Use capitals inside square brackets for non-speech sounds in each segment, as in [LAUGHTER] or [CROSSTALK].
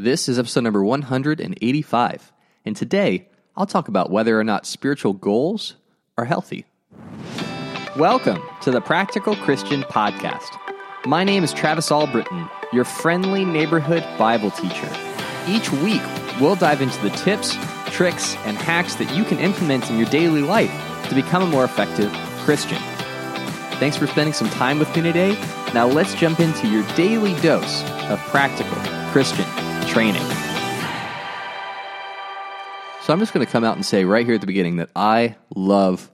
This is episode number 185, and today I'll talk about whether or not spiritual goals are healthy. Welcome to the Practical Christian Podcast. My name is Travis Albritton, your friendly neighborhood Bible teacher. Each week, we'll dive into the tips, tricks, and hacks that you can implement in your daily life to become a more effective Christian. Thanks for spending some time with me today. Now let's jump into your daily dose of practical Christian training. So I'm just going to come out and say right here at the beginning that I love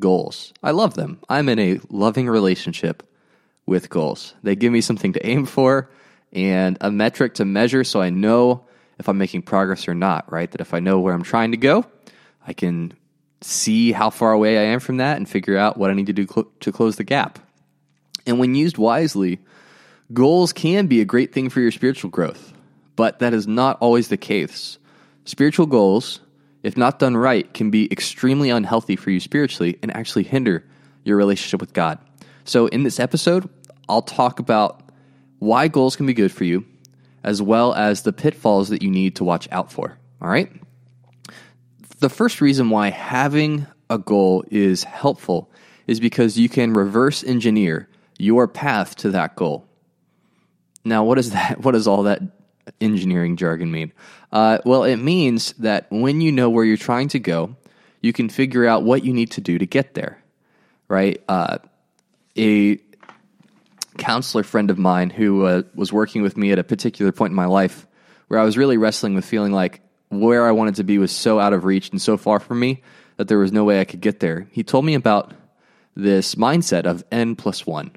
goals. I love them. I'm in a loving relationship with goals. They give me something to aim for and a metric to measure so I know if I'm making progress or not, right? That if I know where I'm trying to go, I can see how far away I am from that and figure out what I need to do cl- to close the gap. And when used wisely, goals can be a great thing for your spiritual growth, but that is not always the case. Spiritual goals, if not done right, can be extremely unhealthy for you spiritually and actually hinder your relationship with God. So, in this episode, I'll talk about why goals can be good for you, as well as the pitfalls that you need to watch out for. All right? the first reason why having a goal is helpful is because you can reverse engineer your path to that goal. Now, what is that? [LAUGHS] What does all that engineering jargon mean? Uh, well, it means that when you know where you're trying to go, you can figure out what you need to do to get there. Right? Uh, a counselor friend of mine who uh, was working with me at a particular point in my life where I was really wrestling with feeling like where I wanted to be was so out of reach and so far from me that there was no way I could get there. He told me about this mindset of n plus one.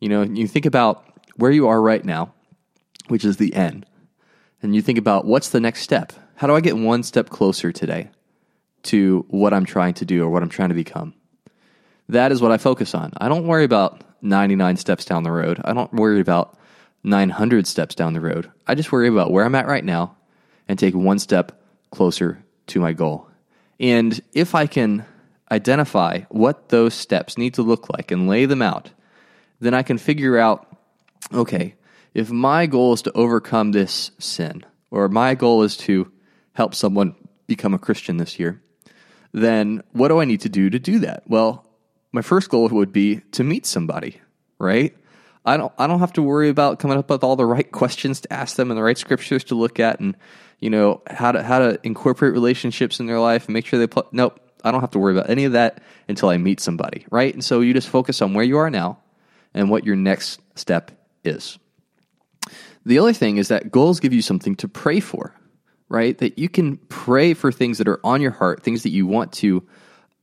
You know, you think about where you are right now, which is the n, and you think about what's the next step? How do I get one step closer today to what I'm trying to do or what I'm trying to become? That is what I focus on. I don't worry about 99 steps down the road. I don't worry about 900 steps down the road. I just worry about where I'm at right now and take one step closer to my goal. And if I can identify what those steps need to look like and lay them out, then I can figure out okay, if my goal is to overcome this sin, or my goal is to help someone become a Christian this year, then what do I need to do to do that? Well, my first goal would be to meet somebody, right? I don't I don't have to worry about coming up with all the right questions to ask them and the right scriptures to look at and you know how to how to incorporate relationships in their life and make sure they put nope i don't have to worry about any of that until i meet somebody right and so you just focus on where you are now and what your next step is the other thing is that goals give you something to pray for right that you can pray for things that are on your heart things that you want to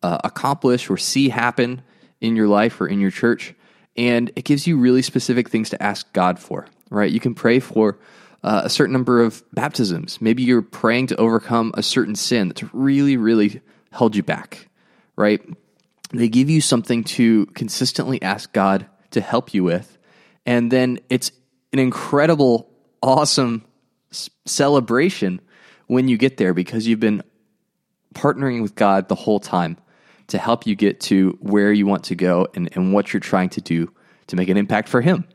uh, accomplish or see happen in your life or in your church and it gives you really specific things to ask god for right you can pray for uh, a certain number of baptisms. Maybe you're praying to overcome a certain sin that's really, really held you back, right? They give you something to consistently ask God to help you with. And then it's an incredible, awesome celebration when you get there because you've been partnering with God the whole time to help you get to where you want to go and, and what you're trying to do to make an impact for Him.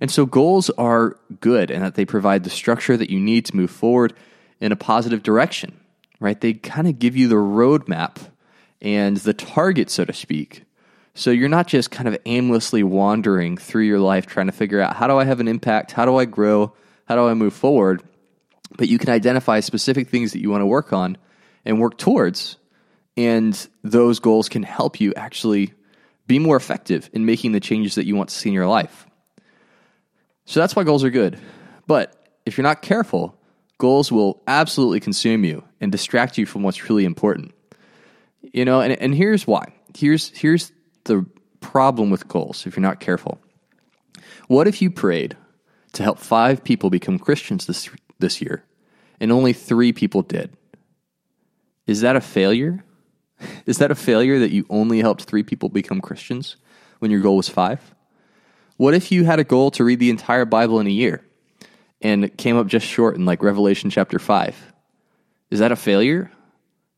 And so goals are good and that they provide the structure that you need to move forward in a positive direction, right? They kind of give you the roadmap and the target, so to speak. So you're not just kind of aimlessly wandering through your life trying to figure out how do I have an impact? How do I grow? How do I move forward? But you can identify specific things that you want to work on and work towards. And those goals can help you actually be more effective in making the changes that you want to see in your life. So that's why goals are good. But if you're not careful, goals will absolutely consume you and distract you from what's really important. You know, and, and here's why. Here's here's the problem with goals if you're not careful. What if you prayed to help five people become Christians this this year and only three people did? Is that a failure? [LAUGHS] Is that a failure that you only helped three people become Christians when your goal was five? What if you had a goal to read the entire Bible in a year and came up just short in like Revelation chapter 5? Is that a failure?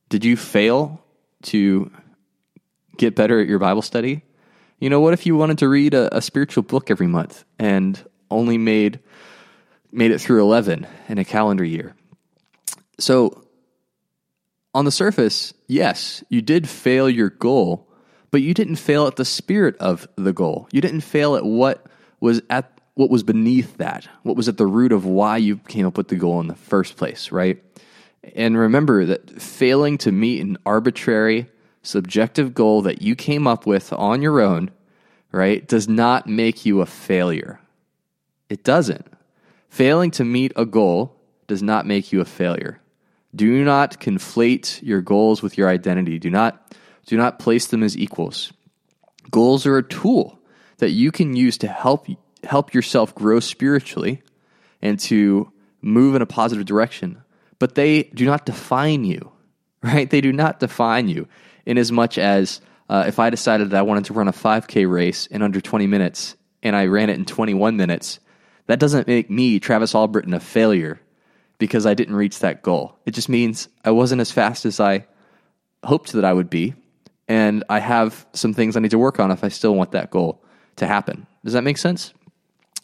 Did you fail to get better at your Bible study? You know, what if you wanted to read a, a spiritual book every month and only made made it through 11 in a calendar year. So, on the surface, yes, you did fail your goal, but you didn't fail at the spirit of the goal. You didn't fail at what was at what was beneath that, what was at the root of why you came up with the goal in the first place, right? And remember that failing to meet an arbitrary, subjective goal that you came up with on your own, right, does not make you a failure. It doesn't. Failing to meet a goal does not make you a failure. Do not conflate your goals with your identity. Do not, do not place them as equals. Goals are a tool that you can use to help help yourself grow spiritually and to move in a positive direction, but they do not define you, [LAUGHS] right? They do not define you in as much as uh, if I decided that I wanted to run a 5K race in under 20 minutes and I ran it in 21 minutes, that doesn't make me, Travis Albritton, a failure because I didn't reach that goal. It just means I wasn't as fast as I hoped that I would be. And I have some things I need to work on if I still want that goal to happen. Does that make sense?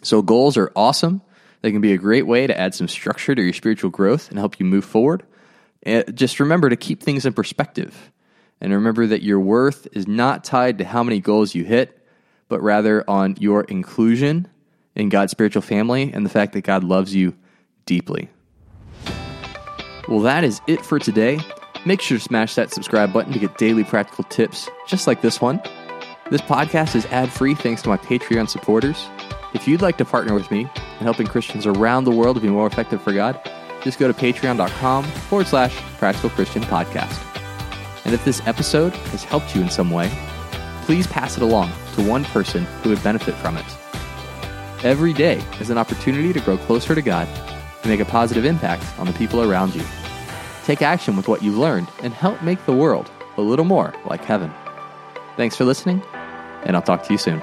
So, goals are awesome. They can be a great way to add some structure to your spiritual growth and help you move forward. And just remember to keep things in perspective. And remember that your worth is not tied to how many goals you hit, but rather on your inclusion in God's spiritual family and the fact that God loves you deeply. Well, that is it for today. Make sure to smash that subscribe button to get daily practical tips just like this one. This podcast is ad free thanks to my Patreon supporters. If you'd like to partner with me in helping Christians around the world to be more effective for God, just go to patreon.com forward slash practical Christian podcast. And if this episode has helped you in some way, please pass it along to one person who would benefit from it. Every day is an opportunity to grow closer to God and make a positive impact on the people around you. Take action with what you've learned and help make the world a little more like heaven. Thanks for listening, and I'll talk to you soon.